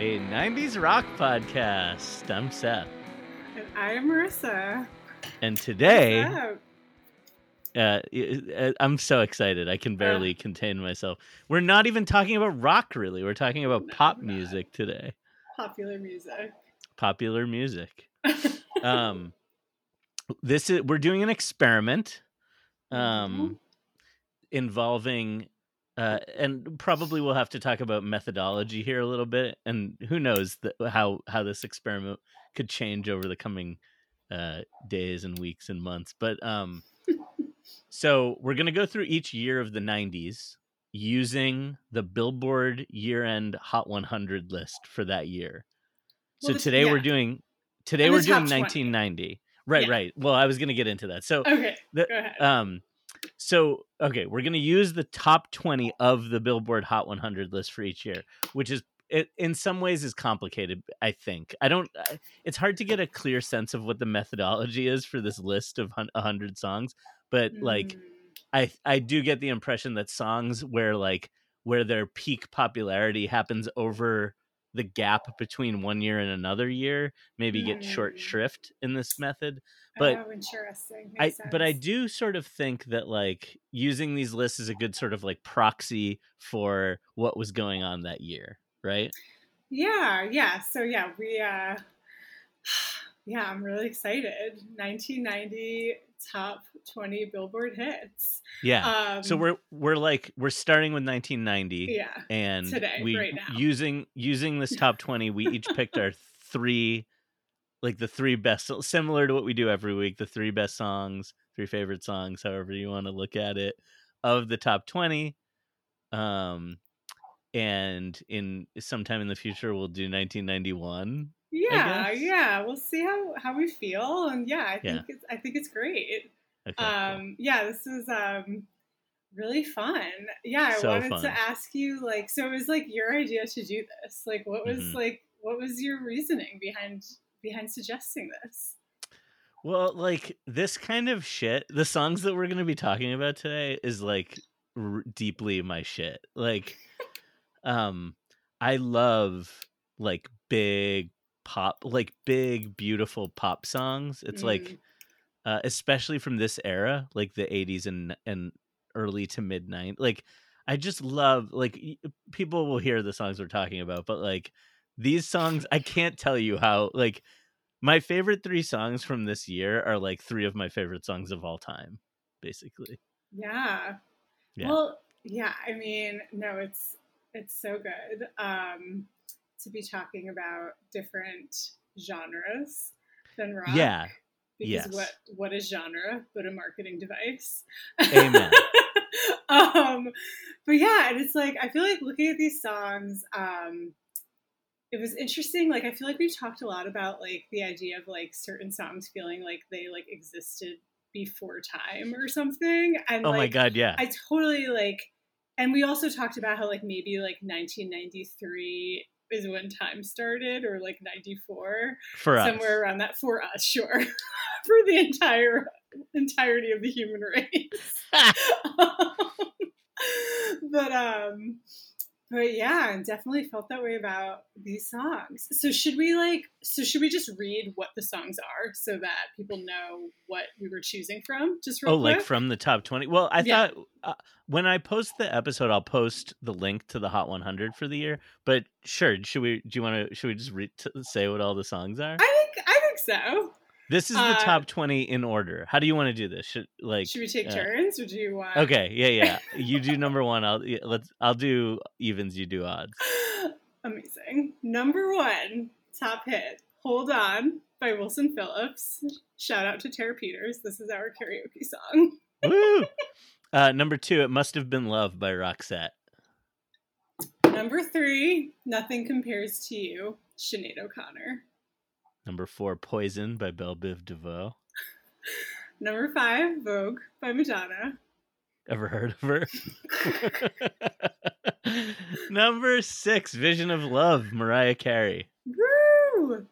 A 90s rock podcast. I'm Seth. And I am Marissa. And today, uh, uh, I'm so excited. I can barely contain myself. We're not even talking about rock, really. We're talking about No, pop music today. popular music. Popular music. Um, this is we're doing an experiment, um, involving, uh, and probably we'll have to talk about methodology here a little bit, and who knows the, how how this experiment could change over the coming uh, days and weeks and months. But um, so we're gonna go through each year of the '90s using the Billboard year-end Hot 100 list for that year. So Well, the- today we're doing today And we're doing top 20. 1990. Right, Yeah. right. Well, I was going to get into that. So okay, the- go ahead. um so okay, we're going to use the top 20 of the Billboard Hot 100 list for each year, which is it in some ways is complicated, I think. I don't it's hard to get a clear sense of what the methodology is for this list of hun- 100 songs, but like Mm, I I do get the impression that songs where like where their peak popularity happens over the gap between one year and another year maybe get short Mm. shrift in this method but oh, interesting. I but I do sort of think that like using these lists is a good sort of like proxy for what was going on that year, right? Yeah, yeah. So yeah, we uh yeah, I'm really excited. 1990 top 20 Billboard hits. Yeah. Um so we're we're like we're starting with 1990 yeah. and today, we right now. using using this top 20 we each picked our three like the three best similar to what we do every week the three best songs three favorite songs however you want to look at it of the top 20 um and in sometime in the future we'll do 1991 Yeah, yeah. We'll see how how we feel, and yeah, I Yeah. think it's I think it's great. okay cool. Um, yeah, this is um really fun. Yeah, I So wanted fun. to ask you like, so it was like your idea to do this. Like, what was Mhm. like what was your reasoning behind behind suggesting this? Well, like this kind of shit, the songs that we're going to be talking about today is like r- deeply my shit. Like um I love like big pop, like big beautiful pop songs. It's like Mm. uh especially from this era, like the 80s and and early to mid 90s. Like I just love like people will hear the songs we're talking about, but like these songs I can't tell you how like my favorite 3 songs from this year are like 3 of my favorite songs of all time basically. Yeah. Yeah. Well, yeah, I mean, no, it's it's so good um to be talking about different genres than rock. Yeah. Because yes. what what is genre but a marketing device? Amen. um but yeah, and it's like I feel like looking at these songs, um it was interesting. Like I feel like we've talked a lot about like the idea of like certain songs feeling like they like existed before time or something. And Oh like my god, yeah. I totally like, and we also talked about how like maybe like 1993 is when time started, or like 94, For us. somewhere around that for us, sure, for the entire entirety of the human race. but um, but yeah, and definitely felt that way about these songs. So should we like? So should we just read what the songs are so that people know what we were choosing from? Just real Oh, quick. like from the top 20. Well, I Yeah. thought uh, when I post the episode, I'll post the link to the Hot 100 for the year. But sure, should we? Do you want to? Should we just read t- say what all the songs are? I think I think so. This is the uh, top 20 in order. How do you want to do this? Should like? Should we take uh, turns, or do you want? Okay, yeah, yeah. You do number one. I'll yeah, let's. I'll do evens. You do odds. Amazing. Number one, top hit, "Hold On" by Wilson Phillips. Shout out to Tara Peters. This is our karaoke song. Woo! Uh, number two, it must have been love by Roxette. Number three, "Nothing Compares to You," Sinead O'Connor. Number four, Poison by Belle Biv DeVoe. Number five, "Vogue" by Madonna. Ever heard of her? Number six, Vision of Love, Mariah Carey. Woo!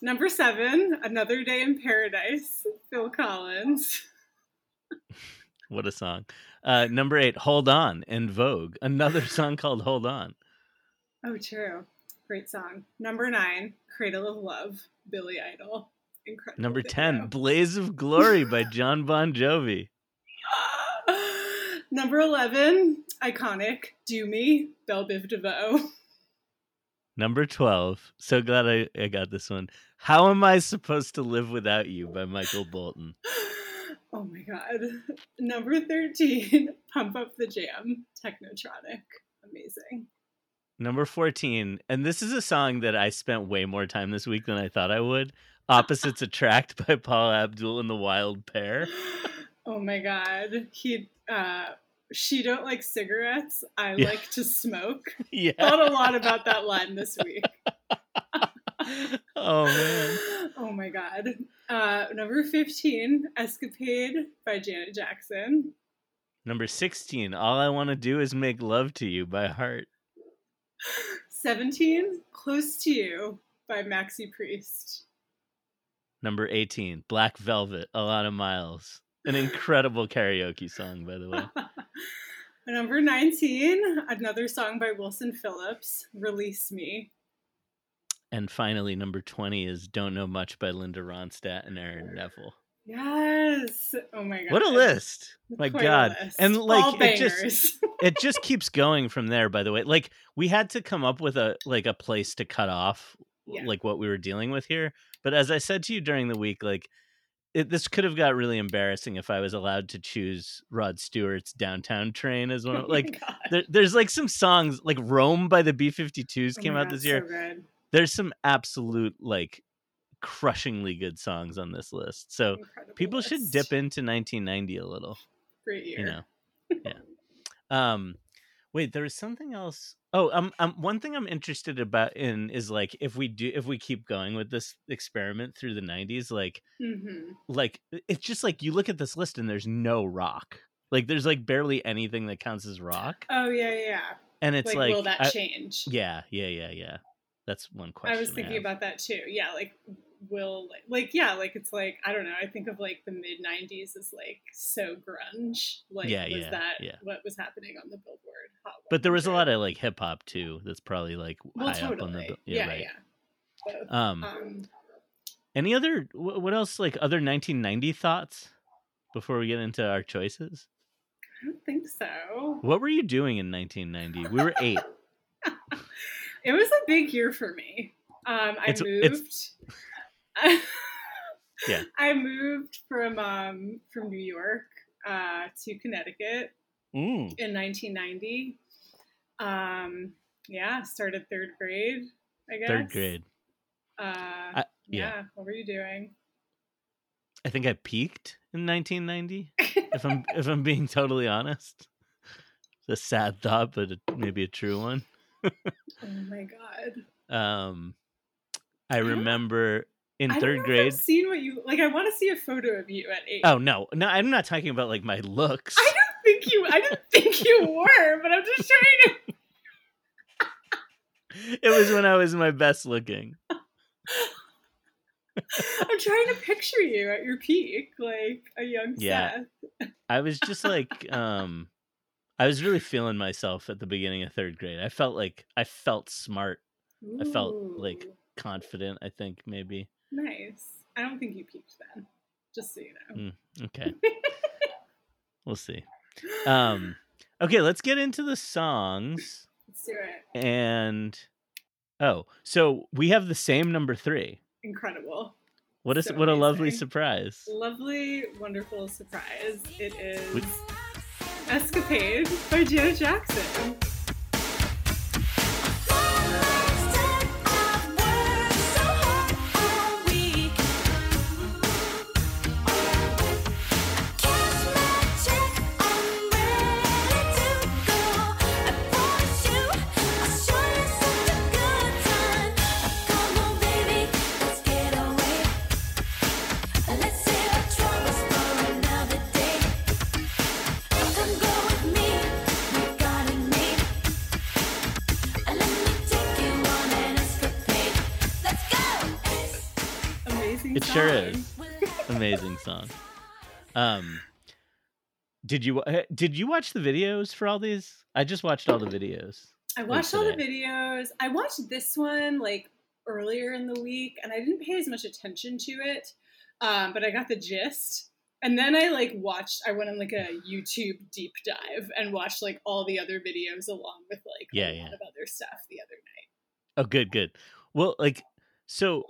Number seven, "Another Day in Paradise," Phil Collins. What a song. Uh, number eight, Hold On En Vogue. Another song called Hold On. Oh, true. Great song. Number nine, Cradle of Love, Billy Idol. Incredible. Number video. 10, Blaze of Glory by Jon Bon Jovi. Number 11, iconic, Do Me, Belle Biv DeVoe. Number 12, so glad I, I got this one. How Am I Supposed to Live Without You by Michael Bolton. Oh my god. Number 13, Pump Up the Jam, Technotronic. Amazing. Number 14, and this is a song that I spent way more time this week than I thought I would. Opposites Attract by Paula Abdul and the Wild Pair. Oh my god. He uh she don't like cigarettes. I Yeah. like to smoke. Yeah. Thought a lot about that line this week. oh man. Oh my god. Uh number 15, Escapade by Janet Jackson. Number 16, All I Want to Do Is Make Love to You by Heart. 17, Close to You by Maxi Priest. Number 18, Black Velvet, Alannah Myles. An incredible karaoke song, by the way. Number 19, another song by Wilson Phillips, Release Me. And finally, number 20 is Don't Know Much by Linda Ronstadt and Aaron Neville. Yes. Oh my god. What a list. My God. list. And like All it just it just keeps going from there by the way. Like we had to come up with a like a place to cut off Yeah. like what we were dealing with here. But as I said to you during the week like it, this could have got really embarrassing if I was allowed to choose Rod Stewart's Downtown Train as one. Oh of my like there, there's like some songs like Roam by the B52s Oh came out God, this year. So. There's some absolute like crushingly good songs on this list. So Incredible people should dip into 1990 a little, Great year. you know. Yeah. um wait, there was something else. Oh, um, um one thing I'm interested about in is like if we do if we keep going with this experiment through the 90s like hmm like it's just like you look at this list and there's no rock. Like there's like barely anything that counts as rock. Oh yeah, yeah. And it's like, like, will that I- change? yeah, yeah, yeah, yeah. That's one question. I was thinking have. about that too. Yeah, like will like, like yeah, like it's like I don't know. I think of like the mid '90s as like so grunge. Like Yeah, was yeah, that yeah. what was happening on the Billboard? Hot But there was a lot of like hip hop too. That's probably like well, high totally. up on the. bill- yeah, right. yeah. Both. Um, Um, any other what else like other 1990 thoughts before we get into our choices? I don't think so. What were you doing in 1990? We were eight. It was a big year for me. Um, I It's- moved. it's- Yeah. I moved from um, from New York uh, to Connecticut Mm. in 1990. Um, yeah, started third grade. I guess Third grade. Uh, I- yeah. yeah. What were you doing? I think I peaked in 1990. if I'm if I'm being totally honest, it's a sad thought, but a, maybe a true one. oh my god! Um, I remember in I third grade. I've seen what you like. I want to see a photo of you at eight. Oh no, no, I'm not talking about like my looks. I don't think you. I didn't think you were, but I'm just trying to. it was when I was my best looking. I'm trying to picture you at your peak, like a young Yeah. Seth. I was just like, um, I was really feeling myself at the beginning of third grade. I felt like I felt smart, I felt, like- confident. I think maybe. Nice. I don't think you peaked then. Just so you know. Okay, we'll see. Um, okay, let's get into the songs. Let's do it. And oh, so we have the same number three. Incredible. What is So what a lovely surprise. Lovely, wonderful surprise. It is We- Escapade by Janet Jackson. Amazing It song. sure is. Amazing song. Um, did you eh, did you watch the videos for all these? I just watched all the videos. I watched all the videos. I watched this one like earlier in the week, and I didn't pay as much attention to it, um, but I got the gist. And then I like watched. I went on like a YouTube deep dive and watched like all the other videos along with like Yeah, a yeah. lot of other stuff the other night. Oh, good, good. Well, like, so,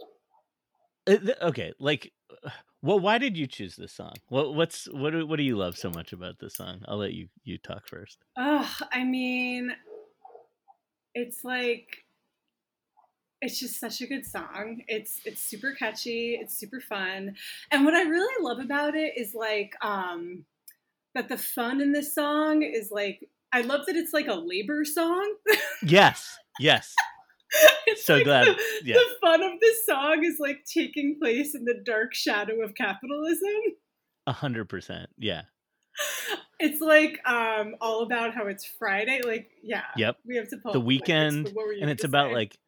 okay, like, uh, well, why did you choose this song? What, what's, what, do, what do you love so much about this song? I'll let you, you talk first. Oh, I mean, it's like it's just such a good song. It's it's super catchy, it's super fun. And what I really love about it is like um that the fun in this song is like I love that it's like a labor song. Yes, yes, it's So like glad- The, yeah. the fun of this song is like taking place in the dark shadow of capitalism. a hundred percent. Yeah, It's like um all about how it's Friday. Like, yeah. Yep. We have to pull The the weekend, what were you and it's about say? like,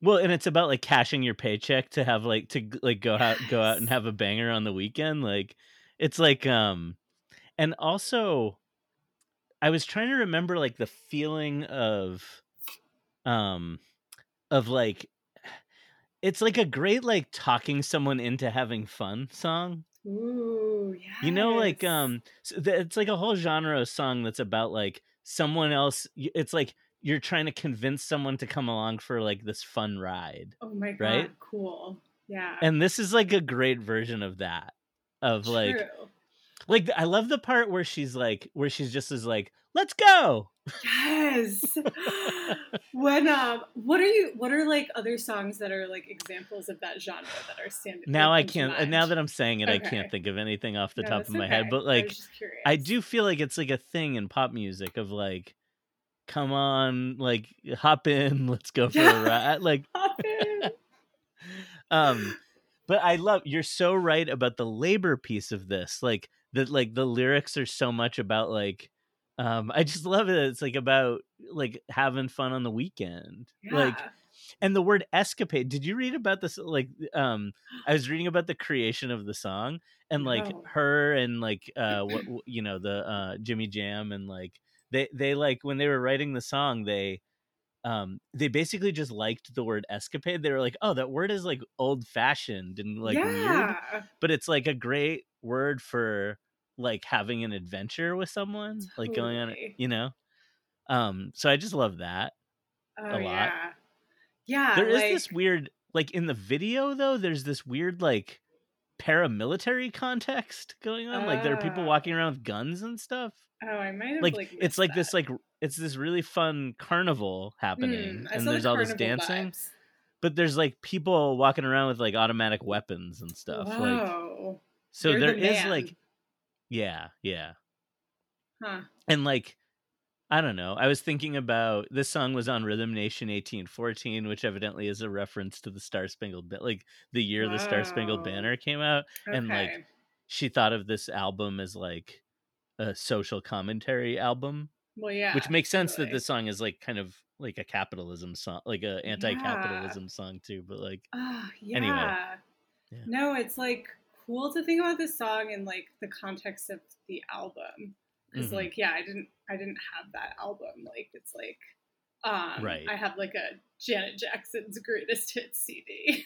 well, and it's about like cashing your paycheck to have like to like go out, go out and have a banger on the weekend. Like, it's like, um, and also, I was trying to remember like the feeling of, um, of like it's like a great like talking someone into having fun song Ooh, yeah. you know like um it's like a whole genre of song that's about like someone else it's like you're trying to convince someone to come along for like this fun ride Oh my god, right? cool. Yeah. and this is like a great version of that of True. like i love the part where she's like where she's just is like let's go Yes. when um what are you what are like other songs that are like examples of that genre that are standing now i can't uh, now that i'm saying it i can't think of anything off the No, top of my okay. head but like curious. I do feel like it's like a thing in pop music of like, come on, like hop in, let's go for a ride. Like, Hop in. um, but I love you're so right about the labor piece of this. Like that, like the lyrics are so much about like, um, I just love it. It's like about like having fun on the weekend. Like, and the word escapade. Did you read about this? Like, um, I was reading about the creation of the song and like No. her and like uh what you know the uh Jimmy Jam and like they they like when they were writing the song they um they basically just liked the word escapade they were like oh that word is like old fashioned and like weird but it's like a great word for like having an adventure with someone like going on you know um so i just love that Oh lot. yeah. Yeah. there is like, this weird like in the video though there's this weird like paramilitary context going on like there are people Ah. walking around with guns and stuff Oh, I might have like, like, it's like this like it's this really fun carnival happening Mm, and saw the there's all this dancing vibes. but there's like people walking around with like automatic weapons and stuff like so You're there the is like yeah yeah Huh. and like I don't know. I was thinking about this song was on Rhythm Nation 1814, which evidently is a reference to the Star Spangled Ba- like the year the Star Spangled Banner came out. And, like, She thought of this album as like a social commentary album, well, yeah. which makes sense that this song is like kind of like a capitalism song, like a anti-capitalism song too. But like, Ah, yeah. Anyway. Yeah. No, it's like cool to think about this song in like the context of the album. Because Mhm. like, yeah, I didn't I didn't have that album. Like it's like um Right. I have like a Janet Jackson's greatest hits CD.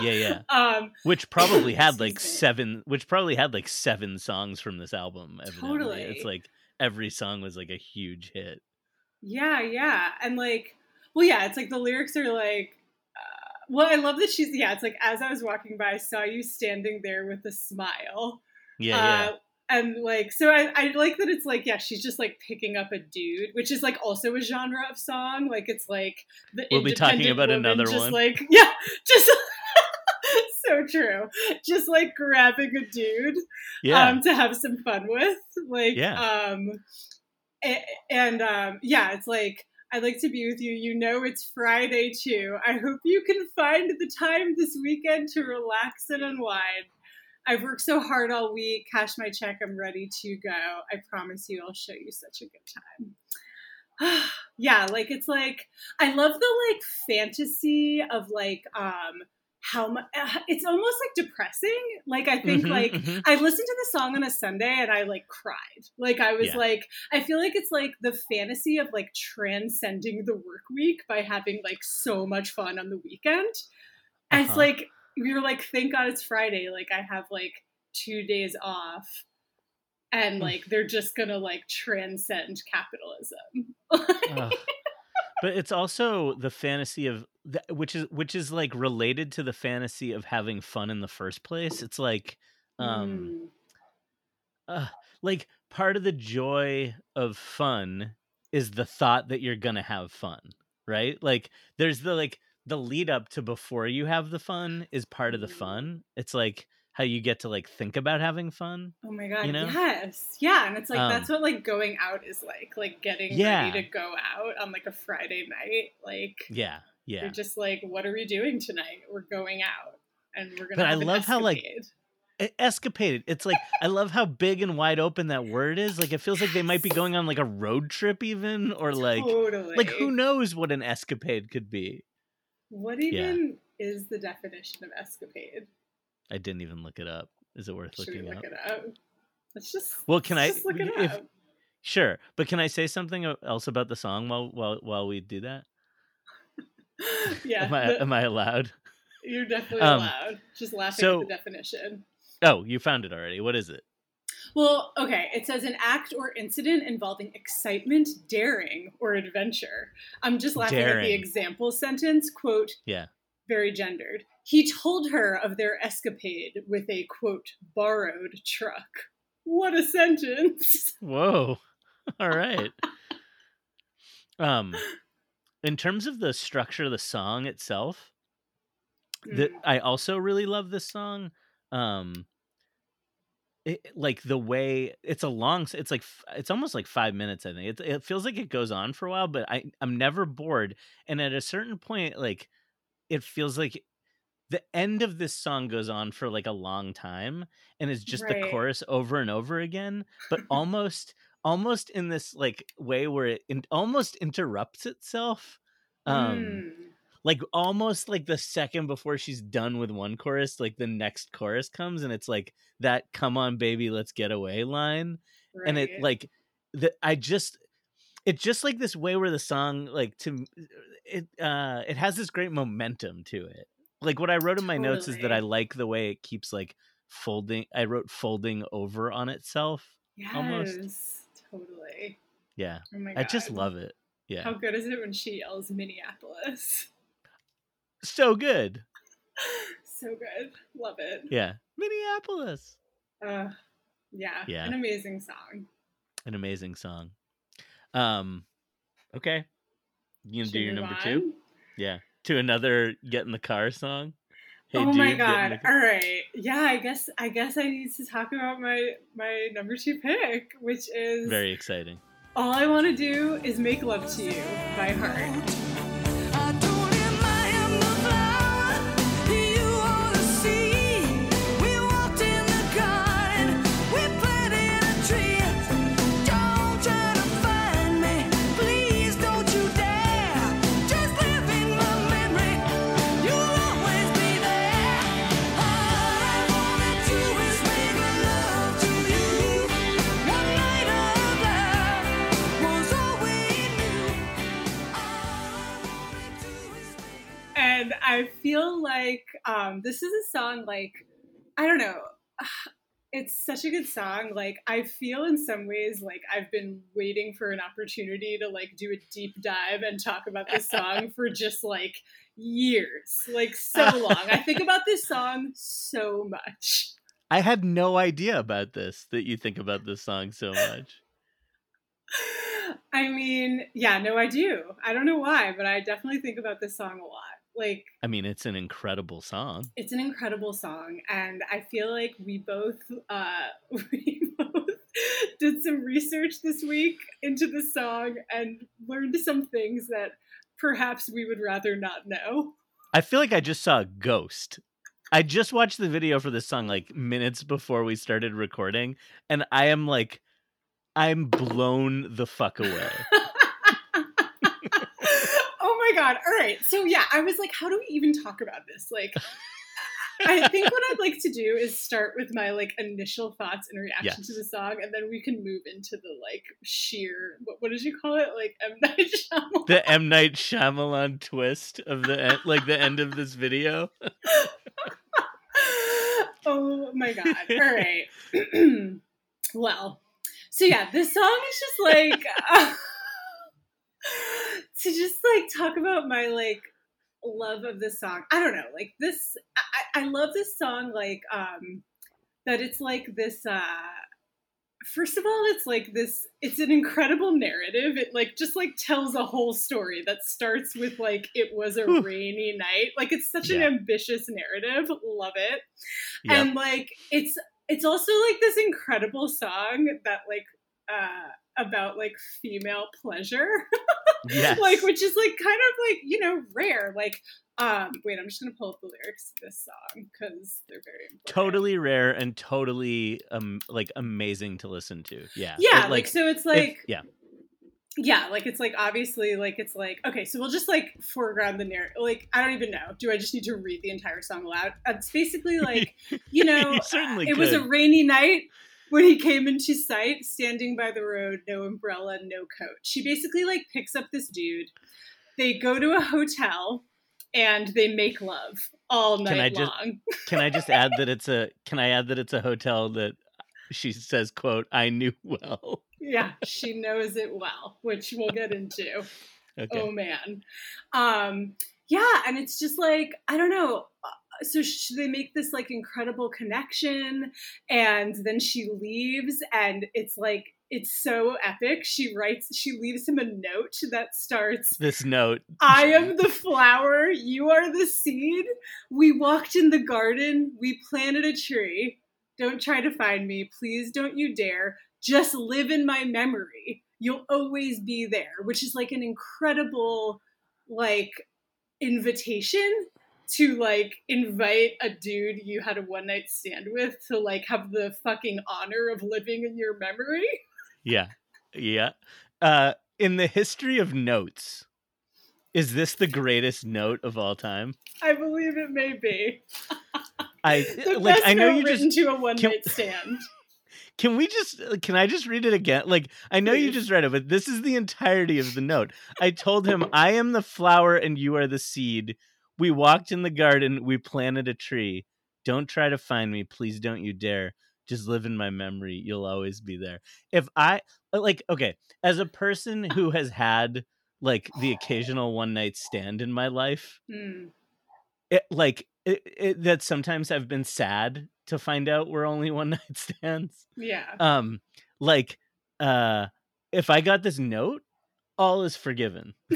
yeah, yeah, um which probably had like seven, which probably had like seven songs from this album. Evidently, Totally. it's like every song was like a huge hit. Yeah, yeah. And like, well, yeah, it's like the lyrics are like, well, I love that she's, yeah, it's like, as I was walking by, I saw you standing there with a smile. Yeah, yeah. Uh, and like, so I, I like that it's like, yeah, she's just like picking up a dude, which is like also a genre of song. Like, it's like the We'll be talking about another just one. like, yeah, just so true. Just like grabbing a dude yeah. um, to have some fun with. Like, Yeah. um, a- and um, yeah, it's like I'd like to be with you. You know, it's Friday too. I hope you can find the time this weekend to relax and unwind. I've worked so hard all week, Cash my check. I'm ready to go. I promise you, I'll show you such a good time. yeah, like it's like I love the like fantasy of like um how much it's almost like depressing. Like I think Mhm, like mhm. I listened to the song on a Sunday and I like cried. Like I was Yeah. like I feel like it's like the fantasy of like transcending the work week by having like so much fun on the weekend. And it's Uh-huh. like you're like thank God it's Friday. Like I have like 2 days off and like they're just to like transcend capitalism. But it's also the fantasy of th- which is which is like related to the fantasy of having fun in the first place it's like um Mm. uh, like part of the joy of fun is the thought that you're gonna have fun right like there's the like the lead up to before you have the fun is part of the Mm. fun it's like how you get to like think about having fun Oh my god, You know? yes. Yeah, and it's like Um, that's what like going out is like. Like getting Yeah. ready to go out on like a Friday night. Like yeah yeah you're just like, what are we doing tonight? We're going out. And we're gonna But I love how, like, escapade. It's like i love how big and wide open that word is like it feels like they might be going on like a road trip even or like totally. like who knows what an escapade could be What Yeah. even is the definition of escapade? i didn't even look it up is it worth Should looking look up it up? Let's just Well, can let's I- just look it if- up? sure but can i say something else about the song while while while we do that yeah, am i the- am i allowed you're definitely Um, allowed. Just laughing so- at the definition. oh you found it already what is it Well, okay, it says an act or incident involving excitement, daring, or adventure. I'm just laughing at the example sentence, quote, yeah very gendered. He told her of their escapade with a, quote, borrowed truck. What a sentence. whoa all right um in terms of the structure of the song itself Mm. I also really love this song. Um, it, like the way it's a long, it's like it's almost like five minutes. I think it, it feels like it goes on for a while, but I I'm never bored. And at a certain point, like it feels like the end of this song goes on for like a long time, and it's just the chorus over and over again, but almost almost in this like way where it in, almost interrupts itself. Um, Mm. like almost like the second before she's done with one chorus like the next chorus comes and it's like that come on baby let's get away line and it like the i just it's just like this way where the song like to it uh it has this great momentum to it like what i wrote in my notes is that i like the way it keeps like folding i wrote folding over on itself yes, almost. Totally. yeah Oh i just love it yeah How good is it when she yells Minneapolis? so good so good. Love it. yeah minneapolis Uh, yeah, Yeah. An amazing song. an amazing song. Um, okay, you gonna Should do your number two? Yeah, to another "Get in the Car" song. Oh my Dude, Get in god! All right, yeah. I guess I guess I need to talk about my my number two pick, which is Very exciting. "All I Want to Do Is Make Love to You" by Heart. I feel like um, this is a song like I don't know. It's such a good song. Like I feel in some ways like I've been waiting for an opportunity to like do a deep dive and talk about this song for just like years, like so long. I think about this song so much. I had no idea about this. That you think about this song so much. I mean, yeah, no, I do. I don't know why, but I definitely think about this song a lot. Like I mean, it's an incredible song. it's an incredible song and i feel like we both uh we both did some research this week into the song and learned some things that perhaps we would rather not know I feel like I just saw a ghost. I just watched the video for this song like minutes before we started recording, and I am like, I'm blown the fuck away. god all right so yeah i was like how do we even talk about this like I think what I'd like to do is start with my like initial thoughts and reaction Yes. to the song, and then we can move into the like sheer what, what did you call it? Like M Night Shyamalan. the M Night Shyamalan twist of the end, like the end of this video. oh my god! All right. well, so yeah, this song is just like to just like talk about my like love of this song. I don't know, like this. I, I love this song. Like um, that it's like this. uh First of all, it's like this. It's an incredible narrative. It like just like tells a whole story that starts with like it was a rainy night. Like it's such an ambitious narrative. Love it Yep. and like it's it's also like this incredible song that like uh about like female pleasure yes. like which is like kind of like you know rare like um wait i'm just gonna pull up the lyrics to this song because they're very important totally rare and totally um like amazing to listen to. Yeah. yeah It, like, so it's if- like yeah. yeah like it's like obviously like it's like okay so we'll just like foreground the narrative like i don't even know do i just need to read the entire song aloud it's basically like you know You certainly it was a rainy night when he came into sight standing by the road no umbrella no coat. She basically like picks up this dude. They go to a hotel and they make love all night Can I just- long. Can I just add that it's a can I add that it's a hotel that she says quote I knew well. yeah she knows it well which we'll get into. Okay. oh man. Um yeah and it's just like i don't know so sh- they make this like incredible connection and then she leaves and it's like it's so epic she writes she leaves him a note that starts This note. I am the flower, you are the seed. We walked in the garden, we planted a tree. Don't try to find me, please don't you dare. Just live in my memory. You'll always be there, which is like an incredible like invitation to like invite a dude you had a one night stand with to like have the fucking honor of living in your memory. Yeah. Yeah. Uh in the history of notes, is this the greatest note of all time? I believe it may be. I like I know you just to a one night stand. Can we just uh, can I just read it again? Like I know you just read it, but this is the entirety of the note. I told him, "I am the flower and you are the seed. We walked in the garden, we planted a tree. Don't try to find me, please don't you dare. Just live in my memory. You'll always be there." If I uh, like okay, as a person who has had like the occasional one night stand in my life, Hmm. it like it, it, that sometimes I've been sad to find out we're only one night stands Yeah. um like uh if i got this note all is forgiven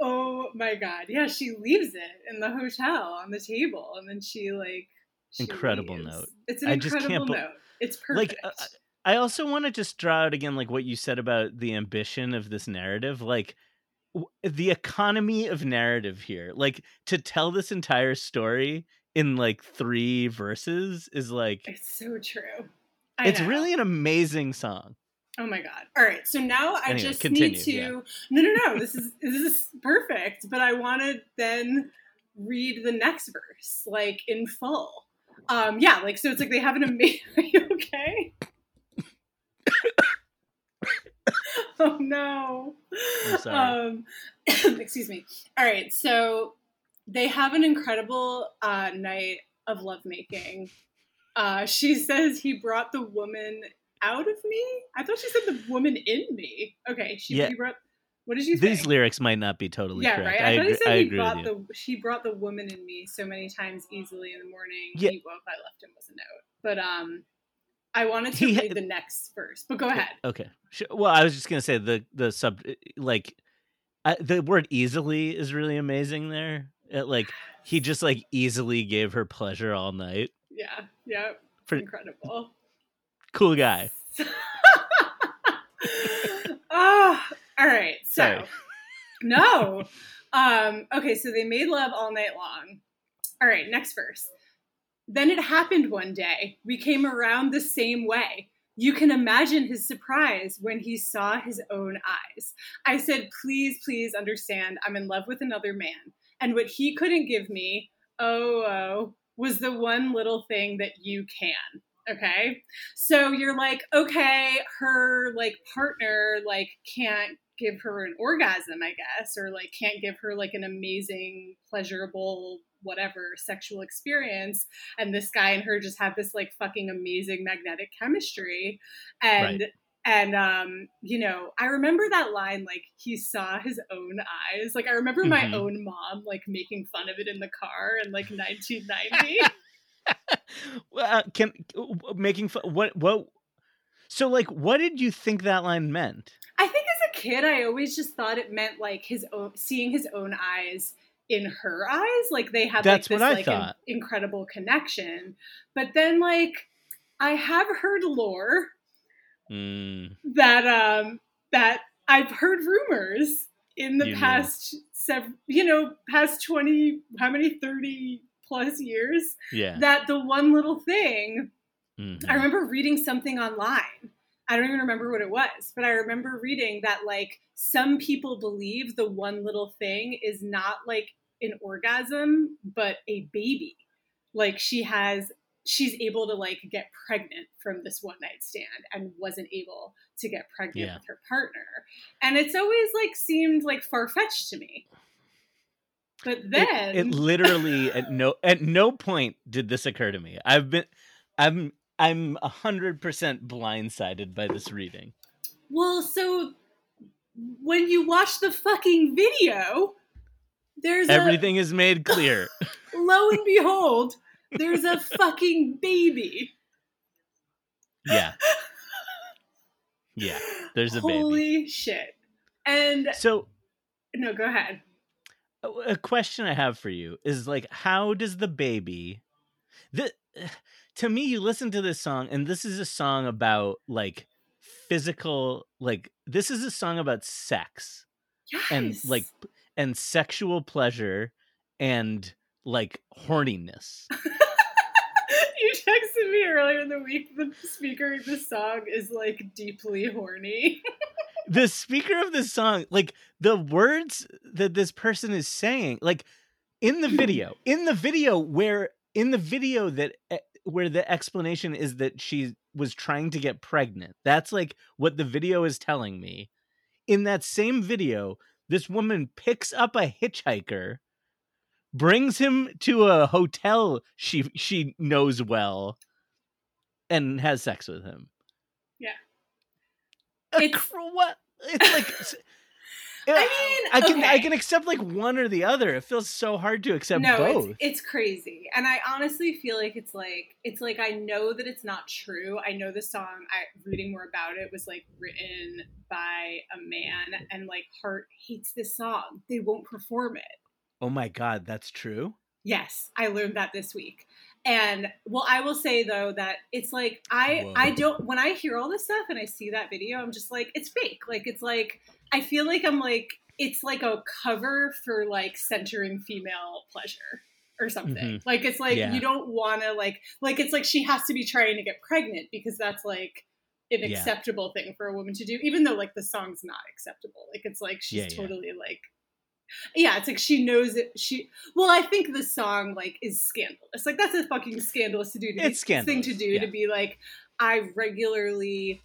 oh my god. Yeah, she leaves it in the hotel on the table and then she like she Incredible leaves. note. It's an I just incredible can't bel- note. It's Like, perfect. uh, i also want to just draw out again like what you said about the ambition of this narrative like w- the economy of narrative here like to tell this entire story in like three verses is like it's so true. I it's know. really an amazing song Oh my god. All right. So now I Anyway, just continue, need to yeah. No, no, no. This is this is perfect, but I want to then read the next verse like in full. Um yeah, like so it's like they have an amazing Are you okay? oh no. I'm sorry. Um excuse me. All right. So they have an incredible uh night of lovemaking. Uh she says he brought the woman out of me. I thought she said the woman in me. Okay, she Yeah. brought. What did you say? these lyrics might not be totally yeah, correct right. i, I, thought agree, he said I he brought the she brought the woman in me so many times easily in the morning. Yeah. He woke. I left him was a note, but um, I wanted to He read had- the next verse. But go ahead. Okay. Well, I was just gonna say the the sub like uh, the word easily is really amazing there. It, like he just like easily gave her pleasure all night. Yeah, yeah, incredible. Cool guy. Ah, all right. So Sorry. no. Um, okay, so they made love all night long. All right, next verse. Then it happened one day. We came around the same way. you can imagine his surprise when he saw his own eyes. I said, please, please understand, I'm in love with another man. And what he couldn't give me, oh, oh, was the one little thing that you can. Okay. So you're like, okay, her like partner like can't give her an orgasm, I guess, or like can't give her like an amazing, pleasurable, whatever sexual experience. And this guy and her just have this like fucking amazing magnetic chemistry. And Right. and um, you know, I remember that line like he saw his own eyes. Like I remember my Mhm. own mom like making fun of it in the car in like 1990. Well, uh, can making fun, what what so like what did you think that line meant I think as a kid, I always just thought it meant like his own seeing his own eyes in her eyes, like they had That's like what this I like thought. incredible connection. But then like I have heard lore Mm, that um that I've heard rumors in the You past sev- you know past 20 how many 30 plus years yeah that the one little thing mhm. I remember reading something online. I don't even remember what it was, but I remember reading that like some people believe the one little thing is not like an orgasm, but a baby. Like she has she's able to like get pregnant from this one night stand and wasn't able to get pregnant Yeah. with her partner. And it's always like seemed like far fetched to me. But then it, literally at no at no point did this occur to me i've been i'm i'm a hundred percent blindsided by this reading Well, so when you watch the fucking video, there's everything is made clear lo and behold, there's a fucking baby. yeah yeah there's a baby Holy shit. And so no, go ahead. A question I have for you is like, how does the baby? The to me, you listen to this song, and this is a song about like physical, like this is a song about sex Yes. and like and sexual pleasure and like horniness. you texted me earlier in the week. The speaker of this song is like deeply horny. the speaker of the song, like the words that this person is saying, like in the video, in the video where in the video that eh, where the explanation is that she was trying to get pregnant. That's like what the video is telling me. In that same video, this woman picks up a hitchhiker, brings him to a hotel she she knows well, and has sex with him. Yeah. It's- what? It's like I mean, I can I can accept like one or the other. It feels so hard to accept no, both. It's, it's crazy, and I honestly feel like it's like it's like I know that it's not true. I know the song. I reading more about it was like written by a man, and like Heart hates this song. They won't perform it. oh my god, that's true. Yes, I learned that this week. And well, I will say though that it's like I Whoa. I don't when I hear all this stuff and I see that video, I'm just like it's fake. Like it's like I feel like I'm like it's like a cover for like centering female pleasure or something. Mm-hmm. Like it's like Yeah. you don't want to like like it's like she has to be trying to get pregnant because that's like an Yeah. acceptable thing for a woman to do even though like the song's not acceptable. Like it's like she's yeah. totally like yeah, it's like she knows it. She well, I think the song like is scandalous. Like that's a fucking scandalous to do. To be, It's thing to do yeah. to be like, I regularly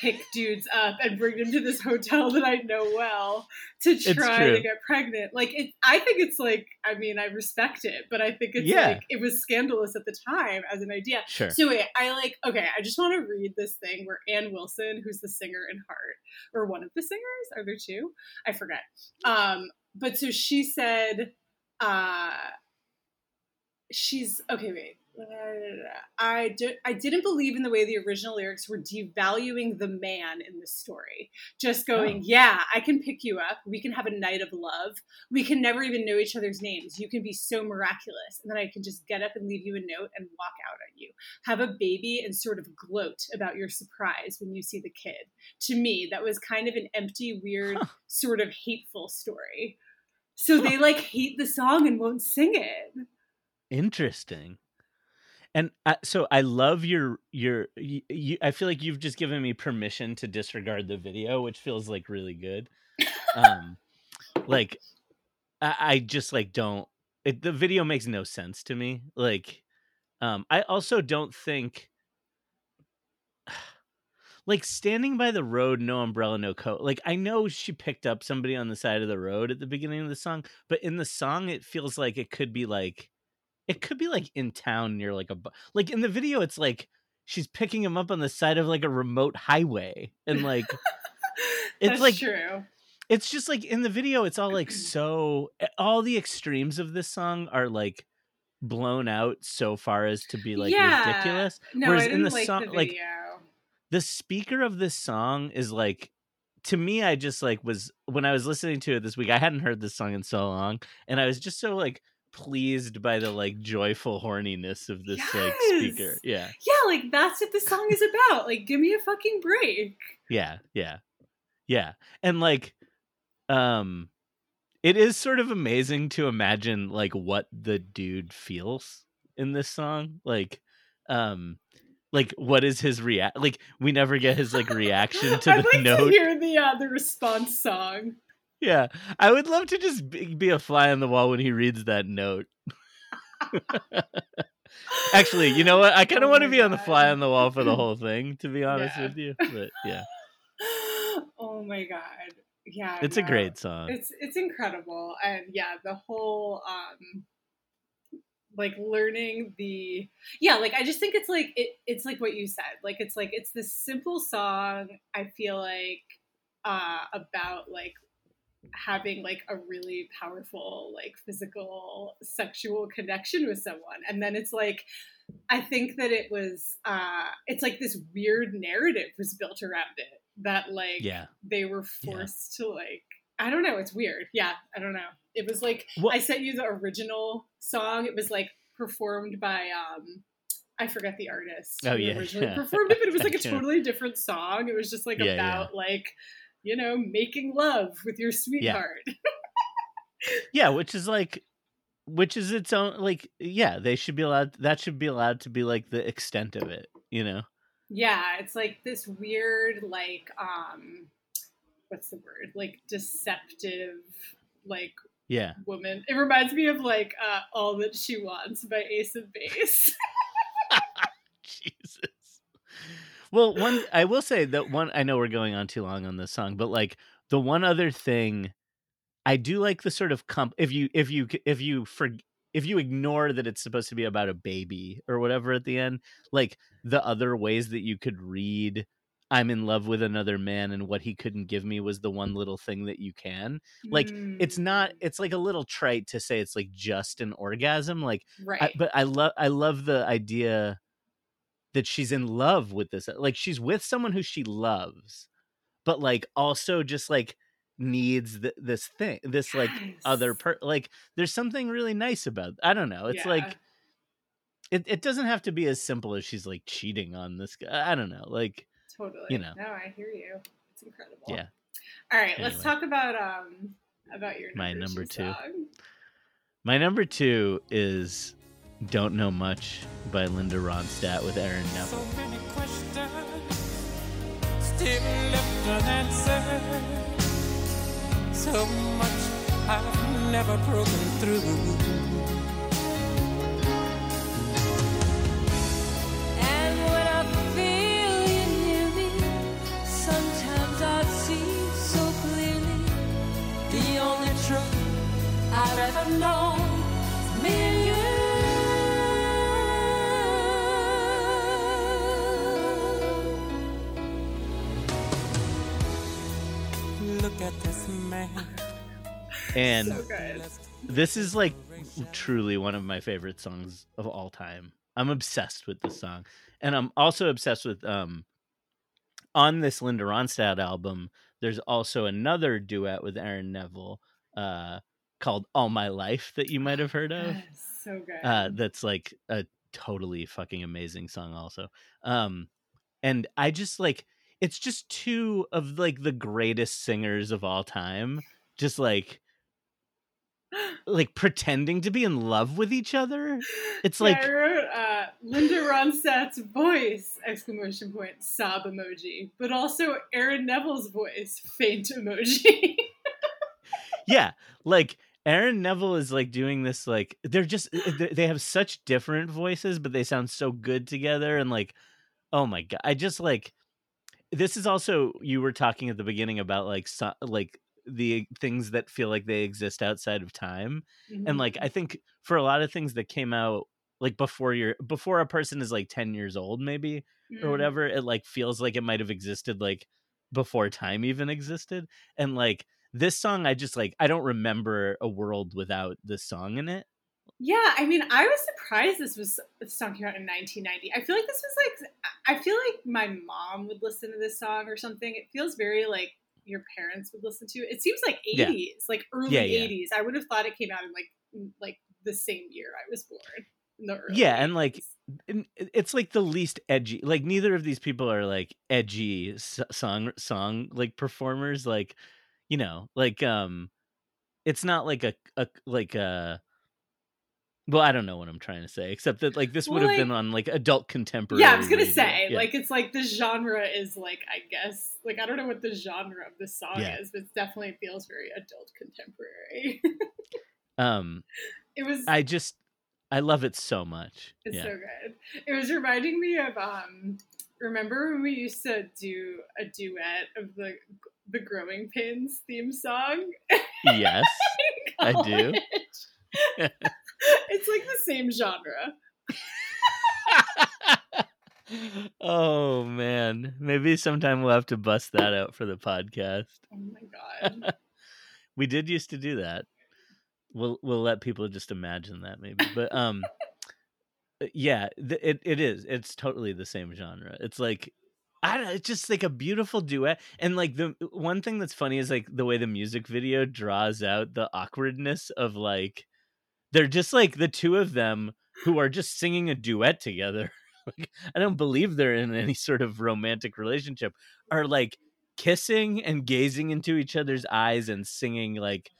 pick dudes up and bring them to this hotel that I know well to try to get pregnant. Like it, I think it's like. I mean, I respect it, but I think it's Yeah. like it was scandalous at the time as an idea. Sure. So wait, I like okay, I just want to read this thing where Ann Wilson, who's the singer in Heart, or one of the singers, are there two? I forget. Um, but so she said, uh she's okay, wait. Uh, I did. I didn't believe in the way the original lyrics were devaluing the man in the story. Just oh. going, Oh. yeah, I can pick you up. We can have a night of love. We can never even know each other's names. You can be so miraculous, and then I can just get up and leave you a note and walk out on you have a baby and sort of gloat about your surprise when you see the kid. To me, that was kind of an empty, weird, Huh. sort of hateful story. So they like hate the song and won't sing it. Interesting. And I, so I love your your. You, you, I feel like you've just given me permission to disregard the video, which feels like really good. Um, like I, I just like don't. It, the video makes no sense to me. Like, um, I also don't think. Like standing by the road, no umbrella, no coat. Like I know she picked up somebody on the side of the road at the beginning of the song, but in the song, it feels like it could be like, it could be like in town near like a, bu- like in the video, it's like she's picking him up on the side of like a remote highway, and like it's That's like true. it's just like in the video it's all like so eh, all the extremes of this song are like blown out so far as to be like Yeah. ridiculous No, whereas in the like song the like the speaker of this song is like to me i just like was when i was listening to it this week i hadn't heard this song in so long and i was just so like pleased by the like joyful horniness of this like speaker yeah yeah, like that's what the song is about. Like, give me a fucking break. Yeah, yeah. Yeah. And like um it is sort of amazing to imagine like what the dude feels in this song. Like um like what is his react like we never get his like reaction to I'd the like note. to hear the uh, the response song. Yeah. I would love to just be, a fly on the wall when he reads that note. Actually, you know what? I kind of Oh want to be on the fly on the wall for the whole thing, to be honest Yeah. with you. But yeah, oh my god. Yeah. it's a great song. It's it's incredible. And yeah, the whole um like learning the yeah, like I just think it's like it it's like what you said. Like it's like it's this simple song, I feel like uh about like having like a really powerful like physical sexual connection with someone and then it's like i think that it was uh it's like this weird narrative was built around it that like Yeah. they were Yeah. forced to like i don't know it's weird yeah i don't know it was like Well- i sent you the original song it was like performed by um I forget the artist. Oh, yeah, originally yeah. performed it, but it was like a totally different song. It was just like Yeah, yeah. about like, you know, making love with your sweetheart. yeah which is like which is its own like yeah they should be allowed that should be allowed to be like the extent of it you know Yeah, it's like this weird, like, um, what's the word? Like deceptive, like yeah woman. It reminds me of like uh, "All That She Wants" by Ace of Base. jesus well one i will say that one i know we're going on too long on this song but like the one other thing i do like the sort of comp if you if you if you for if you ignore that it's supposed to be about a baby or whatever at the end like the other ways that you could read i'm in love with another man and what he couldn't give me was the one little thing that you can Like, it's not Mm, it's like a little trite to say it's like just an orgasm like right. I, but i love i love the idea that she's in love with this like she's with someone who she loves but like also just like needs th- this thing this like other Yes. per like there's something really nice about i don't know it's Yeah. like it, it doesn't have to be as simple as she's like cheating on this guy i don't know like totally. you know. No, I hear you. It's incredible. yeah All right, let's talk about um about your My number, number two. two. song. my number two is don't know much by linda ronstadt with aaron So neville unanswered. So much I've never broken through. And So this is like truly one of my favorite songs of all time. I'm obsessed with this song. And I'm also obsessed with um on this Linda Ronstadt album, there's also another duet with Aaron Neville uh called All My Life that you might have heard of. So good. Uh that's like a totally fucking amazing song also. Um and I just like it's just two of like the greatest singers of all time just like like pretending to be in love with each other. It's Yeah, like I wrote uh, Linda Ronstadt's voice! Exclamation point sob emoji, but also Aaron Neville's voice faint emoji. yeah like aaron neville is like doing this like they're just they they have such different voices but they sound so good together and like oh my god i just like this is also you were talking at the beginning about like so, like the things that feel like they exist outside of time and like i think for a lot of things that came out like before you're before a person is like 10 years old maybe Mm-hmm. or whatever it like feels like it might have existed like before time even existed and like this song i just like i don't remember a world without this song in it Yeah, I mean, I was surprised this was this song came out in 1990. I feel like this was like I feel like my mom would listen to this song or something. It feels very like your parents would listen to it. It seems like 80s, Yeah. like early Yeah, yeah. 80s. I would have thought it came out in like like the same year I was born. In the early Yeah, and, like, 80s. and it- it's like the least edgy like neither of these people are like edgy song song like performers like you know like um it's not like a, a like a well i don't know what i'm trying to say except that like this would Well, have been on like adult contemporary yeah, I was gonna radio. say Yeah. like it's like the genre is like I guess like I don't know what the genre of the song Yeah. is, but it definitely feels very adult contemporary. um it was i just i love it so much It's yeah so good. It was reminding me of um remember when we used to do a duet of the the growing pains theme song? yes I do. it's like the same genre. oh man. Maybe sometime we'll have to bust that out for the podcast. Oh my god. we did used to do that. We'll we'll let people just imagine that maybe. But um uh, yeah th- it, it is. It's totally the same genre. It's like i don't know it's just like a beautiful duet. And like the one thing that's funny is like the way the music video draws out the awkwardness of like they're just like the two of them who are just singing a duet together like i don't believe they're in any sort of romantic relationship are like kissing and gazing into each other's eyes and singing like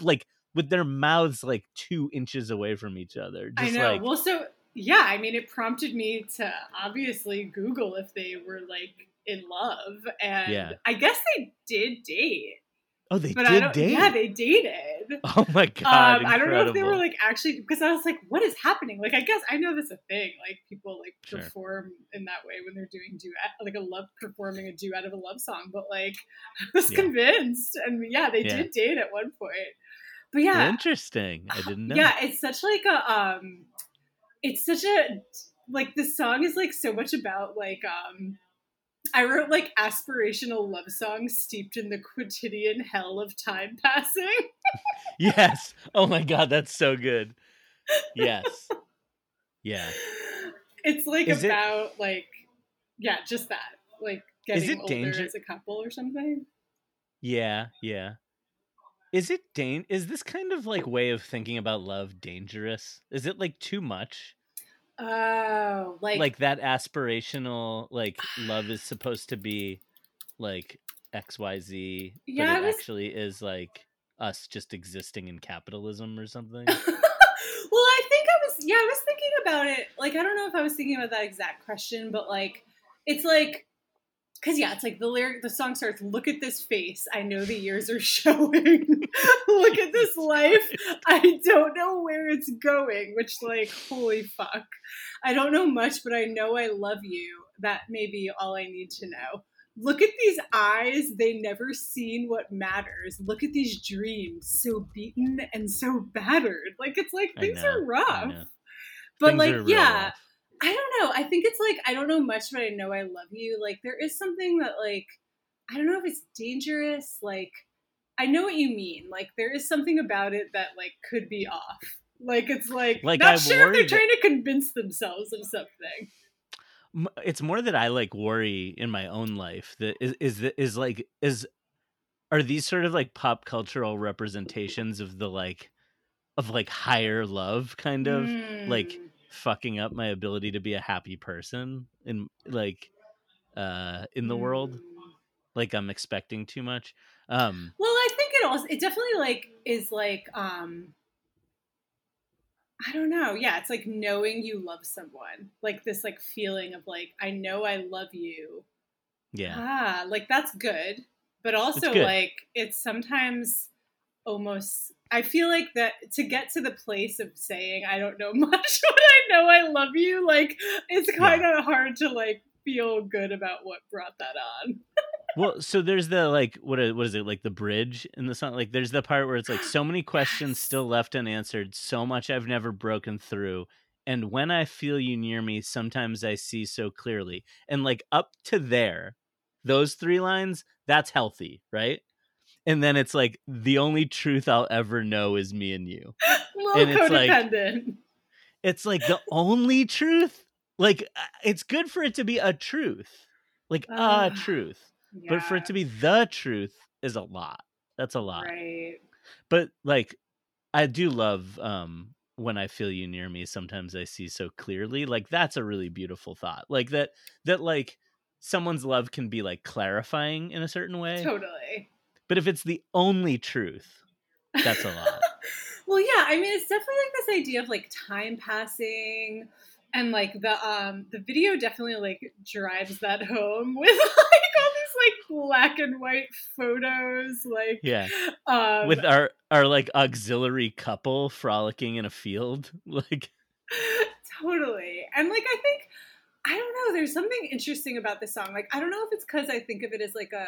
like with their mouths like two inches away from each other I know. like well so yeah, I mean it prompted me to obviously Google if they were like in love and Yeah. I guess they did date. Oh they But did date yeah, they dated. oh my god um, I don't know if they were like actually because I was like, what is happening? Like, I guess I know that's a thing. Like, people like Sure. perform in that way when they're doing duet, like a love performing a duet of a love song. But like, I was Yeah. convinced, and yeah, they Yeah. did date at one point. But yeah, interesting i didn't know yeah, it's such like a um, it's such a like the song is like so much about like um. I wrote like aspirational love songs steeped in the quotidian hell of time passing. yes. Oh my god that's so good. Yes. Yeah. It's like Is it- about like yeah just that like Is getting it older danger- as a couple or something. Yeah yeah. Is it dan- is this kind of like way of thinking about love dangerous? Is it like too much oh like, like, that aspirational like love is supposed to be like xyz Yeah, but it was- actually is like us just existing in capitalism or something? Well i think i was yeah i was thinking about it like i don't know if i was thinking about that exact question but like it's like because yeah it's like the lyric the song starts look at this face. I know the years are showing. Look at this life. I don't know where it's going which like holy fuck. I don't know much but i know i love you. That may be all i need to know. Look at these eyes. They never seen what matters. Look at these dreams so beaten and so battered. Like it's like things know, are rough. but Things like yeah rough. I don't know. I think it's like I don't know much, but I know I love you. Like there is something that like I don't know if it's dangerous. Like I know what you mean. Like there is something about it that like could be off. Like it's like, Like, not I sure if they're trying to convince themselves of something. It's more that I like worry in my own life that is is is like is are these sort of like pop cultural representations of the like of like higher love kind of like Mm. Fucking up my ability to be a happy person in like uh in the world Mm. like I'm expecting too much um Well, I think it also it definitely like is like um I don't know. Yeah, it's like knowing you love someone. Like this like feeling of like I know I love you. Yeah. Ah, like that's good. But also good. like it's sometimes almost I feel like that to get to the place of saying I don't know much but I know I love you, like it's kind of hard to like feel good about what brought that on. Well, so there's the like what is, what is it like the bridge in the song? Like there's the part where it's like so many questions still left unanswered, so much I've never broken through, and when I feel you near me, sometimes I see so clearly. And like up to there, those three lines, that's healthy, right? And then it's like the only truth I'll ever know is me and you. Little And it's like- codependent. It's like the only truth. Like uh, it's good for it to be a truth, like a Ah, truth. But for it to be the truth is a lot. That's a lot. right. But like I do love um when I feel you near me, sometimes I see so clearly. Like that's a really beautiful thought. Like that that like someone's love can be like clarifying in a certain way. Totally. But if it's the only truth, that's a lot. well, yeah, I mean, it's definitely like this idea of like time passing, and like the um the video definitely like drives that home with like all these like black and white photos, like yeah. um, With our our like auxiliary couple frolicking in a field. Like totally, and like I think I don't know. There's something interesting about this song. Like I don't know if it's because I think of it as like a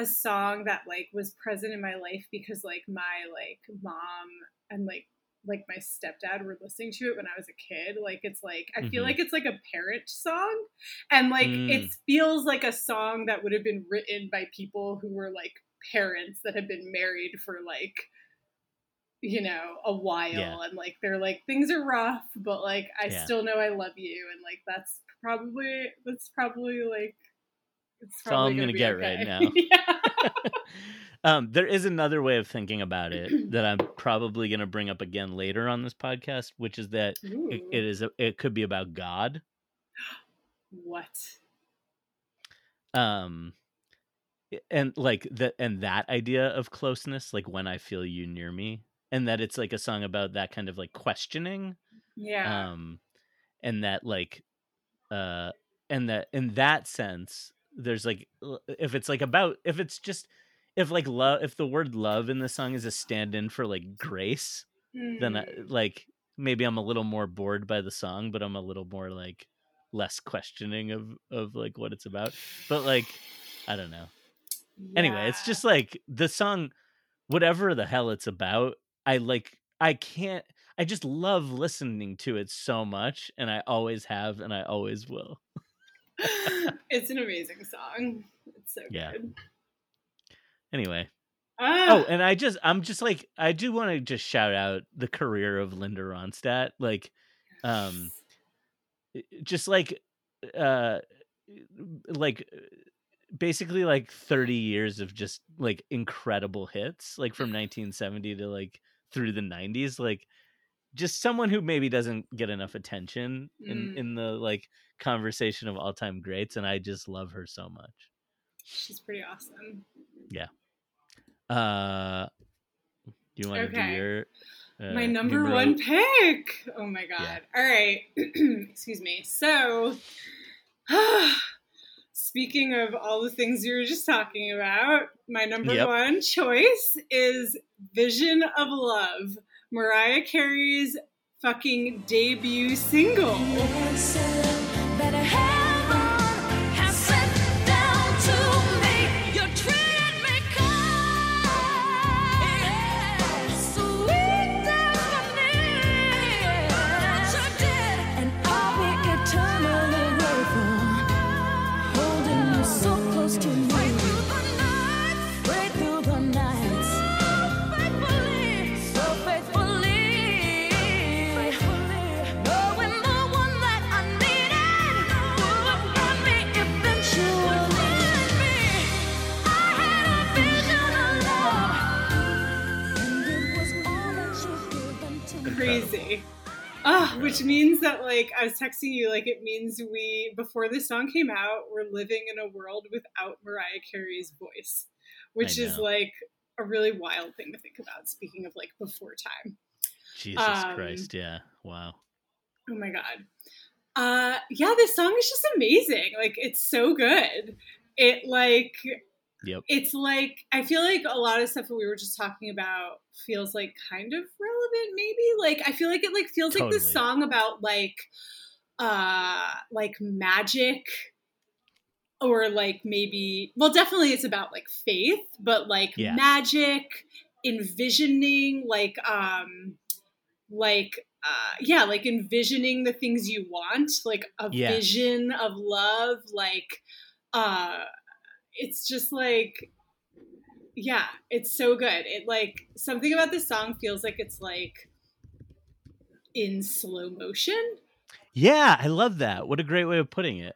a song that like was present in my life because like my like mom and like like my stepdad were listening to it when I was a kid. Like it's like I feel Mhm. like it's like a parent song, and like Mm. it feels like a song that would have been written by people who were like parents that have been married for like you know a while Yeah. and like they're like things are rough but like i Yeah. still know i love you and like that's probably that's probably like it's all I'm gonna get right now. yeah. um, there is another way of thinking about it that I'm probably going to bring up again later on this podcast, which is that it, it is a, it could be about God. what Um, and like that and that idea of closeness, like when I feel you near me, and that it's like a song about that kind of like questioning. yeah Um, and that like, uh, and that in that sense, there's like if it's like about if it's just if like love if the word love in the song is a stand-in for like grace then I, Mm, like maybe i'm a little more bored by the song but i'm a little more like less questioning of of like what it's about. But like i don't know. Anyway it's just like the song whatever the hell it's about i like i can't i just love listening to it so much and i always have and i always will it's an amazing song. It's so Yeah. good. Anyway. Ah, oh and i just i'm just like i do want to just shout out the career of linda ronstadt like um just like uh like basically like 30 years of just like incredible hits like from 1970 to like through the 90s like just someone who maybe doesn't get enough attention in Mm. in the like conversation of all-time greats and i just love her so much she's pretty awesome Yeah. uh do you want to do Okay. your uh, my number numero- one pick. Oh my god. Yeah. All right. Excuse me. So, speaking of all the things you were just talking about, my number Yep. one choice is Vision of Love, Mariah Carey's fucking debut single. Which means that like I was texting you, like it means we before this song came out, we're living in a world without Mariah Carey's voice, which is like a really wild thing to think about. Speaking of like before time, Jesus Um, Christ, yeah. Wow. Oh my god. Uh yeah, this song is just amazing. Like it's so good. It like Yep. it's like I feel like a lot of stuff that we were just talking about feels like kind of relevant maybe. Like I feel like it like feels like this song about like uh like magic or like maybe well definitely it's about like faith, but like Yeah. magic, envisioning like um like uh yeah like envisioning the things you want like a Yeah. vision of love like uh it's just like yeah it's so good it like something about this song feels like it's like in slow motion Yeah, I love that. What a great way of putting it.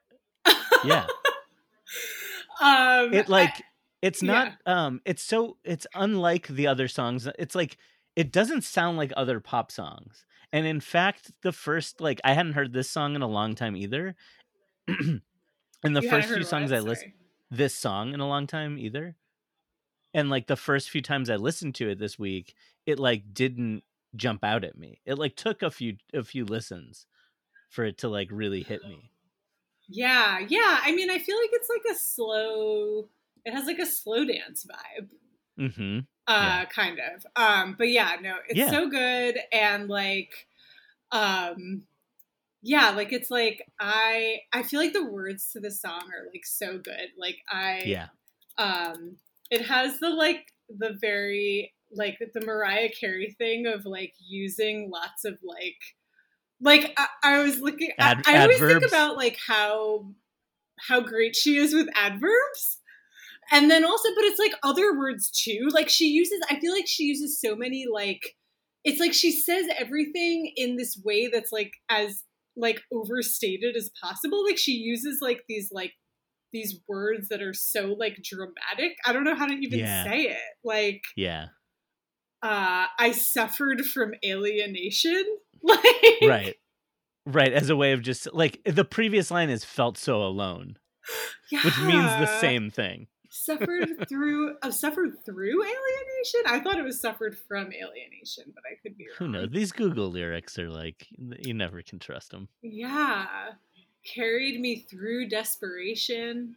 Yeah. um it like it's yeah. not um it's so it's unlike the other songs it's like it doesn't sound like other pop songs and in fact the first like i hadn't heard this song in a long time either and the You first few what? songs i listened. This song in a long time either and like the first few times i listened to it this week it like didn't jump out at me it like took a few a few listens for it to like really hit me Yeah, yeah. I mean, I feel like it's like a slow. It has like a slow dance vibe, mm-hmm uh, Yeah. kind of. Um, but yeah, no, it's Yeah. so good, and like, um, yeah, like it's like I I feel like the words to the song are like so good. Like I yeah. um it has the like the very like the mariah carey thing of like using lots of like like i, I was looking Ad- I, I always think about like how how great she is with adverbs. And then also but it's like other words too. Like she uses i feel like she uses so many like it's like she says everything in this way that's like as like overstated as possible. Like she uses like these like these words that are so like dramatic. I don't know how to even Yeah. say it. Like yeah. uh i suffered from alienation. Like right right as a way of just like the previous line is felt so alone which means the same thing suffered through uh, suffered through alienation? I thought it was suffered from alienation but i could be who wrong. Knows these google lyrics are like you never can trust them yeah. Carried me through desperation.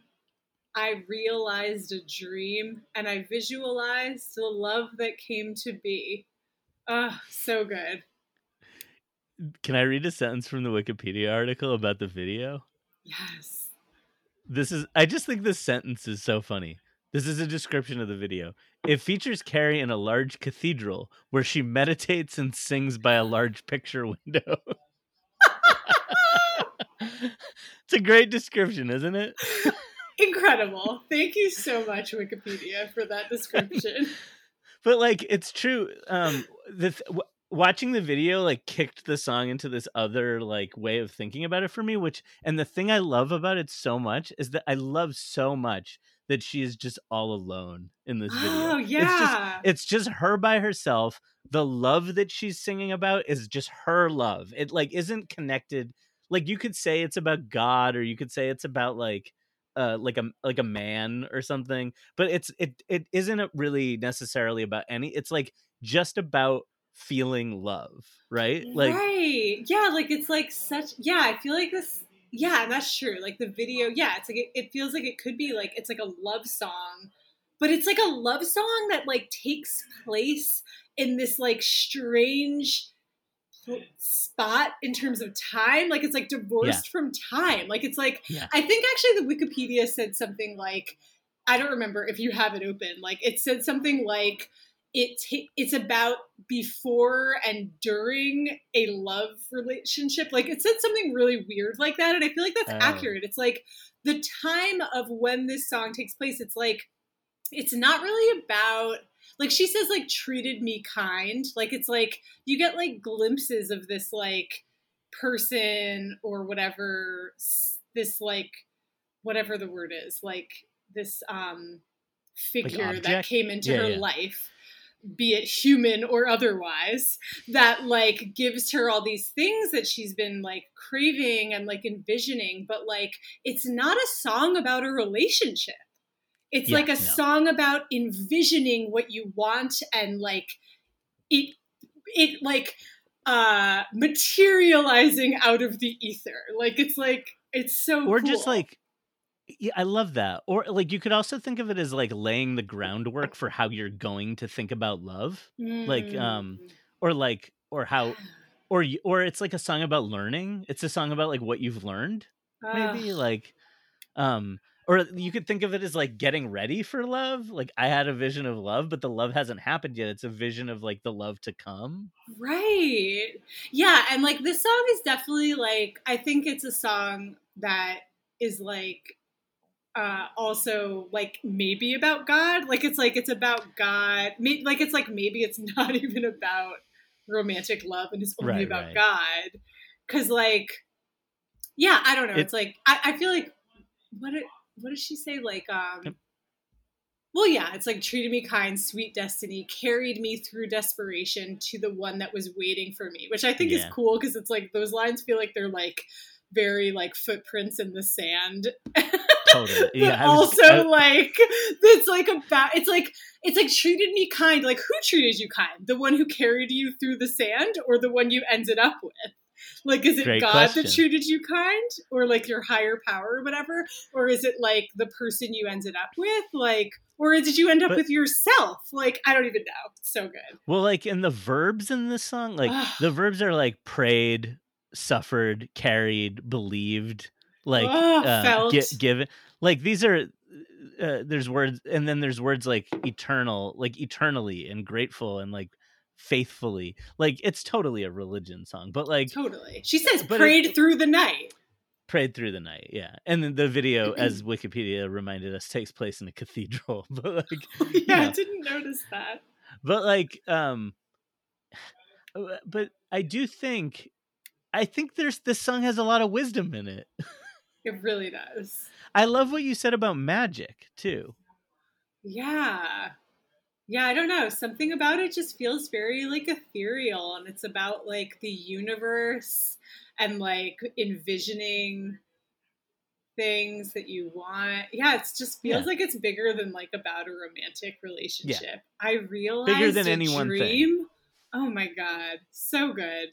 I realized a dream and i visualized the love that came to be. Oh so good. Can i read a sentence from the wikipedia article about the video? Yes this is i just think this sentence is so funny. This is a description of the video. It features Carey in a large cathedral where she meditates and sings by a large picture window. It's a great description isn't it? Incredible. Thank you so much wikipedia for that description. But like it's true um the th- watching the video like kicked the song into this other like way of thinking about it for me which and the thing i love about it so much is that i love so much that she is just all alone in this video. Oh it's just yeah. it's just her by herself. The love that she's singing about is just her love. It like isn't connected like you could say it's about god or you could say it's about like uh like a like a man or something but it's it it isn't really necessarily about any it's like just about feeling love right? Like right. Yeah like it's like such yeah i feel like this yeah and that's true like the video yeah it's like it, it feels like it could be like it's like a love song but it's like a love song that like takes place in this like strange spot in terms of time like it's like divorced from time like it's like Yeah. i think actually the wikipedia said something like i don't remember if you have it open like it said something like it ta- it's about before and during a love relationship. Like it said something really weird like that and i feel like that's Oh. accurate. It's like the time of when this song takes place it's like it's not really about like she says like treated me kind. Like it's like you get like glimpses of this like person or whatever this like whatever the word is like this um figure that came into Yeah, her yeah. life be it human or otherwise that like gives her all these things that she's been like craving and like envisioning but like it's not a song about a relationship it's Yeah, like a no. song about envisioning what you want and like it it like uh materializing out of the ether. Like it's like it's so or just like yeah, I love that. Or like you could also think of it as like laying the groundwork for how you're going to think about love, like, um, Mm. or like or how or or it's like a song about learning. It's a song about like what you've learned, maybe like um or you could think of it as like getting ready for love. Like I had a vision of love, but the love hasn't happened yet. It's a vision of like the love to come. Right. Yeah, and like this song is definitely like I think it's a song that is like uh also like maybe about God. Like it's like it's about God. Maybe like it's like maybe it's not even about romantic love and it's only Right, about right. God. Cause like yeah, I don't know. It- it's like I, I feel like what did what did she say? Like um well, yeah, it's like treated me kind, sweet destiny, carried me through desperation to the one that was waiting for me, which I think is cool because it's like those lines feel like they're like very like footprints in the sand. Totally. but Yeah. Was- also I- like it's like about it's like it's like treated me kind. Like who treated you kind? The one who carried you through the sand or the one you ended up with? Like is it God question. that treated you kind? Or like your higher power or whatever? Or is it like the person you ended up with? Like or did you end up But- with yourself? Like I don't even know. So good. Well, like in the verbs in this song, like the verbs are like prayed, suffered, carried, believed, like Ugh, uh, gi- given. Like these are uh, there's words, and then there's words like eternal, like eternally, and grateful, and like faithfully. Like it's totally a religion song, but like Totally. She says prayed it- through the night. prayed through the night. Yeah, and then the video, as Wikipedia reminded us, takes place in a cathedral. But like yeah, I know. didn't notice that. but like um uh, but i do think i think there's this song has a lot of wisdom in it It really does. i love what you said about magic too Yeah. Yeah, I don't know. Something about it just feels very like ethereal and it's about like the universe and like envisioning things that you want. Yeah, it just feels Yeah. like it's bigger than like about a romantic relationship. I realized Bigger than a any one thing. dream. Oh my god, so good.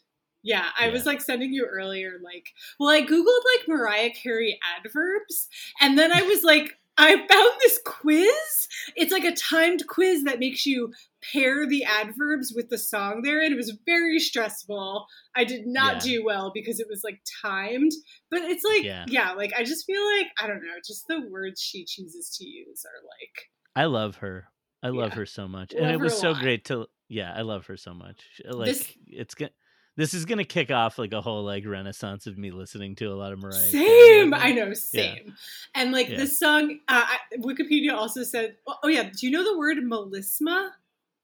Yeah, I Yeah. was like sending you earlier, like, well, I googled like Mariah Carey adverbs, and then I was like, I found this quiz. It's like a timed quiz that makes you pair the adverbs with the song there, and it was very stressful. I did not Yeah. do well because it was like timed, but it's like, Yeah. yeah, like I just feel like I don't know, just the words she chooses to use are like, i love her i love Yeah. her so much Love and it was so lot. great to yeah i love her so much like This- it's gonna this is gonna kick off like a whole like renaissance of me listening to a lot of mariah Same. I know, same. And like Yeah. this song, uh, I, Wikipedia also said, oh, oh, yeah, do you know the word melisma?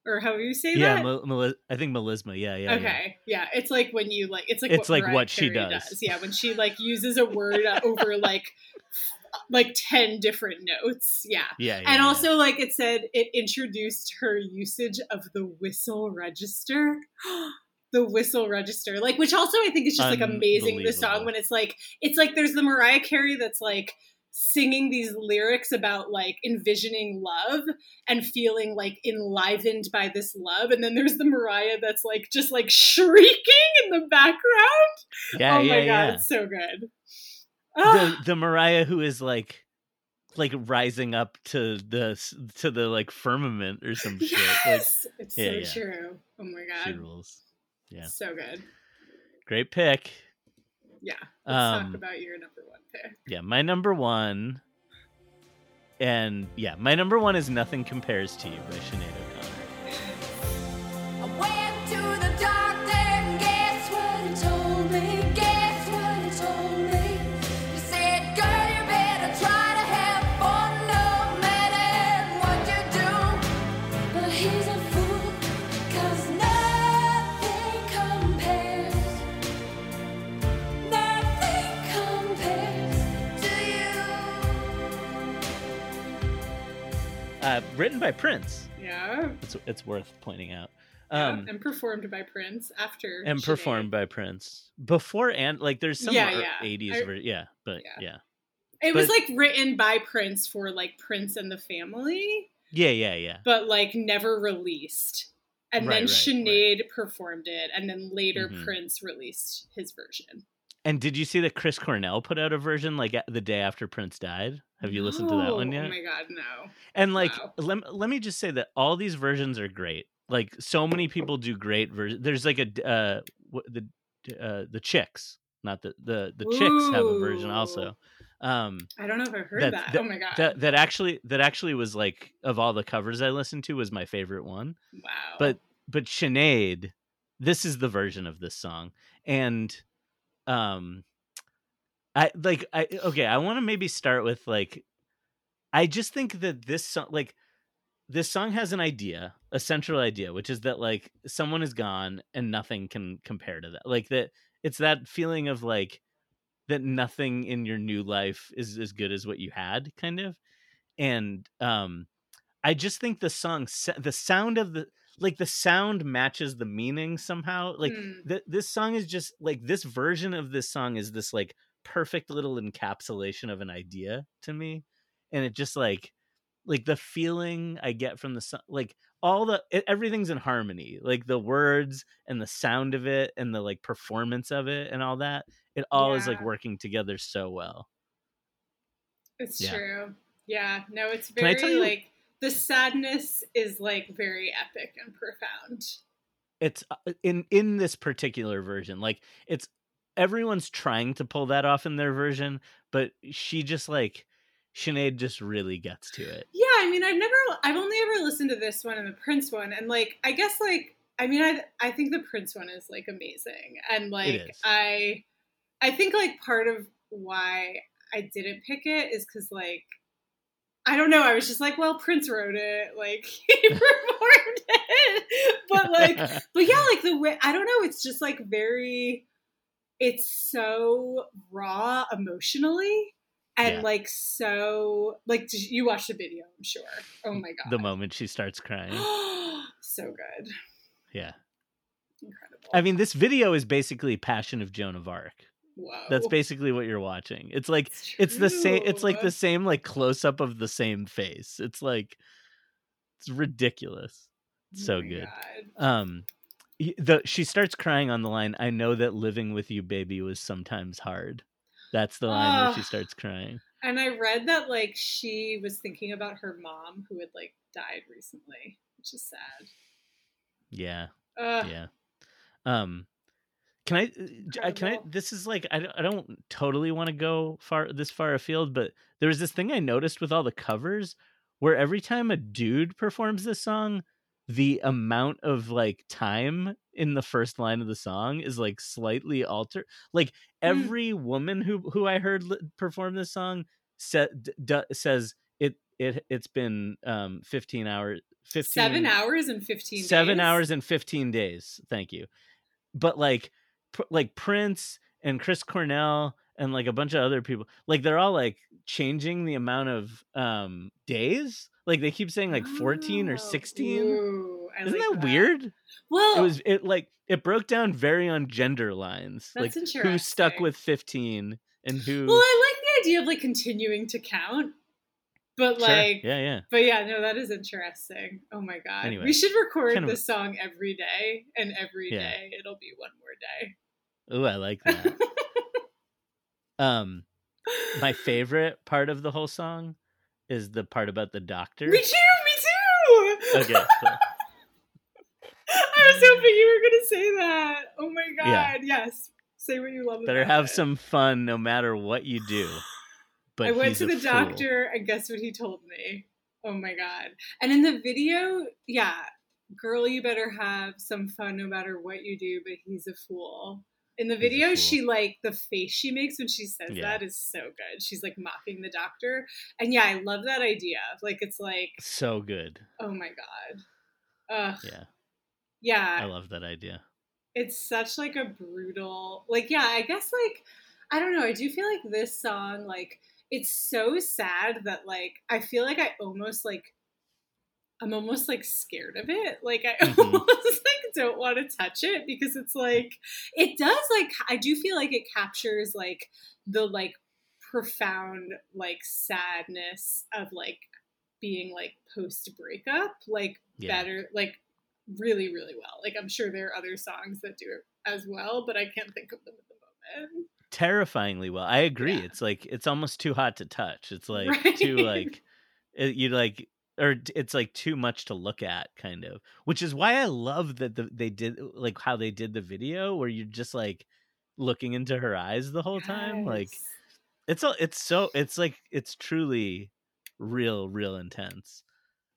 Or how you say yeah that? Mel- Meli- i think melisma yeah yeah yeah. okay, yeah. It's like when you like, it's like It's what like Mariah what she Carey does. Yeah, when she like uses a word over like like ten different notes. Yeah. yeah, yeah And yeah. also, like it said, it introduced her usage of the whistle register. the whistle register, like, which also I think is just like amazing. The song when it's like, it's like there's the Mariah Carey that's like singing these lyrics about like envisioning love and feeling like enlivened by this love, and then there's the Mariah that's like just like shrieking in the background. yeah oh yeah my god, yeah it's so good. the Ah. the Mariah who is like like rising up to the to the like firmament or some shit. Like Yes, it's yeah, so true. Oh my she god, rules. Yeah. so good. Great pick. Yeah, let's Um, talk about your number one pick. Yeah, my number one. And yeah, my number one is "Nothing Compares to You" by Sinead Uh, written by Prince. Yeah, It's it's worth pointing out. yeah, Um, and performed by Prince after and performed by Prince before and like there's some Yeah, yeah, yeah. eighties I- ver- yeah, but Yeah. yeah. It was like written by Prince for like Prince and the family, yeah, yeah, yeah, but like never released. and Right, then right, Sinead performed it, and then later Mhm. Prince released his version. And did you see that Chris Cornell put out a version like the day after Prince died? Have you listened to that one yet? Oh my god, no. And like, Wow. let, let me just say that all these versions are great. Like, so many people do great versions. There's like a uh, the uh, the chicks, not the the the chicks have a version also. Um, I don't know if I've heard That- that. that- oh my god. that that actually that actually was like of all the covers I listened to was my favorite one. wow. But but Sinead, this is the version of this song, and um, I like I okay. I want to maybe start with like, I just think that this song like this song has an idea, a central idea, which is that like someone is gone and nothing can compare to that. Like that, it's that feeling of like that nothing in your new life is as good as what you had, kind of. And um, I just think the song, the sound of the like the sound matches the meaning somehow. Like Hmm. th- this song is just like this version of this song is this like perfect little encapsulation of an idea to me and it just like like the feeling i get from the song like all the it, everything's in harmony like the words and the sound of it and the like performance of it and all that it all is like working together so well It's Yeah. true. Yeah. No, it's very like the sadness is like very epic and profound. it's uh, in in this particular version like it's everyone's trying to pull that off in their version but she just like Sinead just really gets to it Yeah, I mean, I've never, I've only ever listened to this one and the Prince one, and like, I guess, like, I mean, I, I think the Prince one is like amazing, and like. I, I think like part of why I didn't pick it is because like, I don't know, I was just like, well, Prince wrote it, like he performed it, but like, but yeah, like the way I don't know, it's just like very, it's so raw emotionally. And Yeah. like so, like did you watched the video? I'm sure. Oh my god, the moment she starts crying so good, yeah incredible. I mean, this video is basically Passion of Joan of Arc. That's basically what you're watching. It's like it's the same. It's like the same like close up of the same face. It's like it's ridiculous. Oh so my good. God. Um, the she starts crying on the line. I know that living with you, baby, was sometimes hard. That's the line where she Ah. starts crying. And I read that like she was thinking about her mom who had like died recently, which is sad. Yeah, Ugh. yeah. Um, can I? uh, Can I? This is like I don't, I don't totally want to go far this far afield, but there was this thing I noticed with all the covers where every time a dude performs this song, the amount of like time in the first line of the song is like slightly altered. Like every woman who who I heard perform this song said d- says it it it's been um 15 hours 15 Seven hours and fifteen. seven days? hours and 15 days thank you but like like prince and chris cornell and like a bunch of other people like they're all like changing the amount of um days? Like they keep saying like 14 or Oh, 16 ooh, isn't like that, weird? Well, it was it like it broke down very on gender lines That's like who stuck with 15 and who well, I like the idea of like continuing to count, but Sure. like, yeah yeah but yeah, no, that is interesting. Oh my god, Anyway, we should record kind of- this song every day, and every day Yeah. it'll be one more day. oh i like that um my favorite part of the whole song is the part about the doctor Me too. Me too. okay cool. I was hoping you were gonna say that. Oh my god. Yeah. Yes. Say what you love. better have it. some fun no matter what you do but I went to the fool. doctor, and guess what he told me? Oh my god! And in the video, yeah, girl, you better have some fun no matter what you do. But he's a fool. In the video, she like the face she makes when she says Yeah. that is so good. She's like mocking the doctor, and yeah, I love that idea. Like it's like, so good oh my god, ugh, yeah yeah, i love that idea it's such like a brutal like yeah i guess like i don't know i do feel like this song like it's so sad that like i feel like i almost like i'm almost like scared of it like i Mhm. almost like don't want to touch it because it's like it does like i do feel like it captures like the like profound like sadness of like being like post breakup like Yeah. better like really, really well. Like I'm sure there are other songs that do it as well, but I can't think of them at the moment. Terrifyingly well. I agree. Yeah. It's like it's almost too hot to touch. It's like Right. too like it, you like or it's like too much to look at kind of. Which is why I love that the, they did uh, like how they did the video where you're just like looking into her eyes the whole time like it's all it's so it's like it's truly real real intense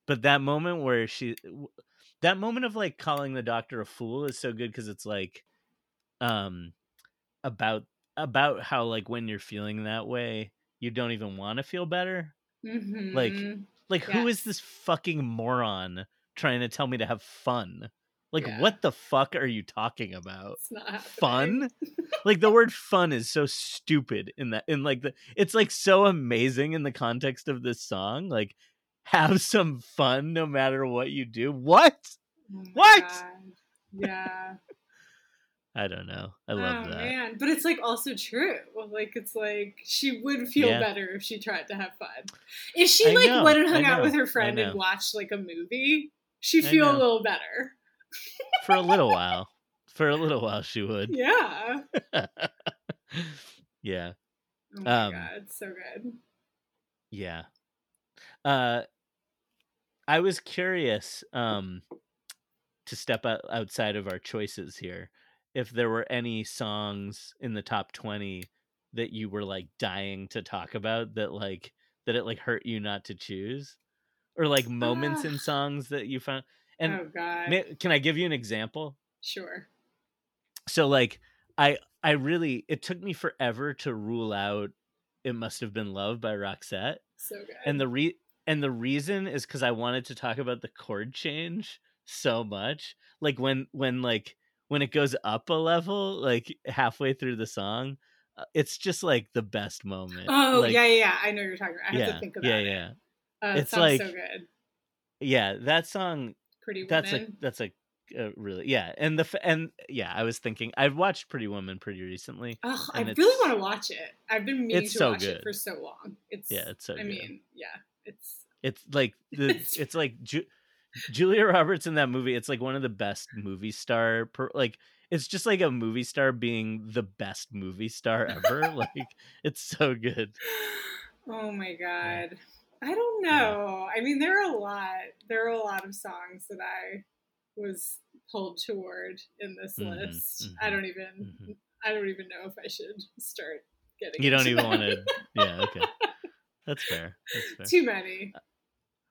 but that moment where she eh, that moment of like calling the doctor a fool is so good because it's like um about about how like when you're feeling that way you don't even want to feel better Mhm. like who is this fucking moron trying to tell me to have fun like Yeah. what the fuck are you talking about it's not fun like the word fun is so stupid in that in like the it's like so amazing in the context of this song like have some fun no matter what you do what Oh What? God. Yeah. I don't know i love oh, that man. But it's like also true. Like it's like she would feel Yeah. better if she tried to have fun. If she I like know, went and hung out with her friend and watched like a movie, she'd feel a little better. for a little while for a little while she would Yeah. yeah Oh my Um, god, so good. yeah uh i was curious um to step out outside of our choices here if there were any songs in the top 20 that you were like dying to talk about that like that it like hurt you not to choose or like moments in Ah. songs that you found and oh god. ma- can i give you an example sure. so like i i really it took me forever to rule out it must have been love by roxette So good. and the re and the reason is because i wanted to talk about the chord change so much like when when like when it goes up a level like halfway through the song uh, it's just like the best moment Oh like, yeah, yeah, yeah. I know you're talking about. I have yeah to think about yeah it. yeah Uh, it It's sounds like- so good. yeah that song Pretty that's like woman. that's like uh, really yeah and the f- and yeah i was thinking i've watched pretty woman pretty recently Ugh, I really want to watch it. I've been meaning it's to so watch good. it for so long. It's yeah it's so I good. mean, yeah, it's it's like the It's- it's like Ju- Julia Roberts in that movie. It's like one of the best movie star per, like it's just like a movie star being the best movie star ever. like it's so good. Oh my god. I don't know. I mean, there are a lot. There are a lot of songs that I was pulled toward in this Mhm, list. I mhm, don't even. mhm. I don't even know if I should start getting. You don't even want to. Yeah. Okay. That's fair. That's fair. Too many.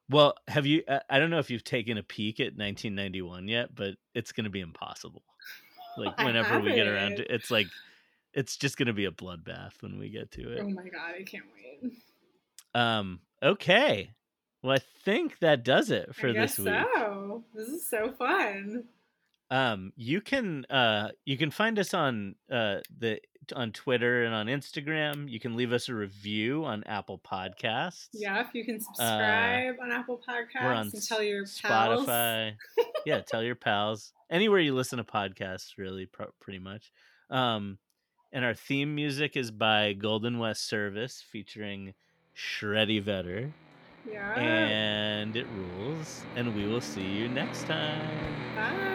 Well, have you? uh, I don't know if you've taken a peek at 1991 yet, but it's going to be impossible. Like whenever we get around to it's like it's just going to be a bloodbath when we get to it. Oh my god, I can't wait. Um. Okay. Well, I think that does it for this week. So this is so fun. Um. You can uh you can find us on uh the on Twitter and on Instagram. You can leave us a review on Apple Podcasts. Yeah, if you can subscribe on Apple Podcasts Uh, We're on and tell your pals. Spotify. yeah, tell your pals. Anywhere you listen to podcasts, really, pro- pretty much. Um, and our theme music is by Golden West Service, featuring Shreddy Vetter, Yeah. and it rules. And we will see you next time. Bye.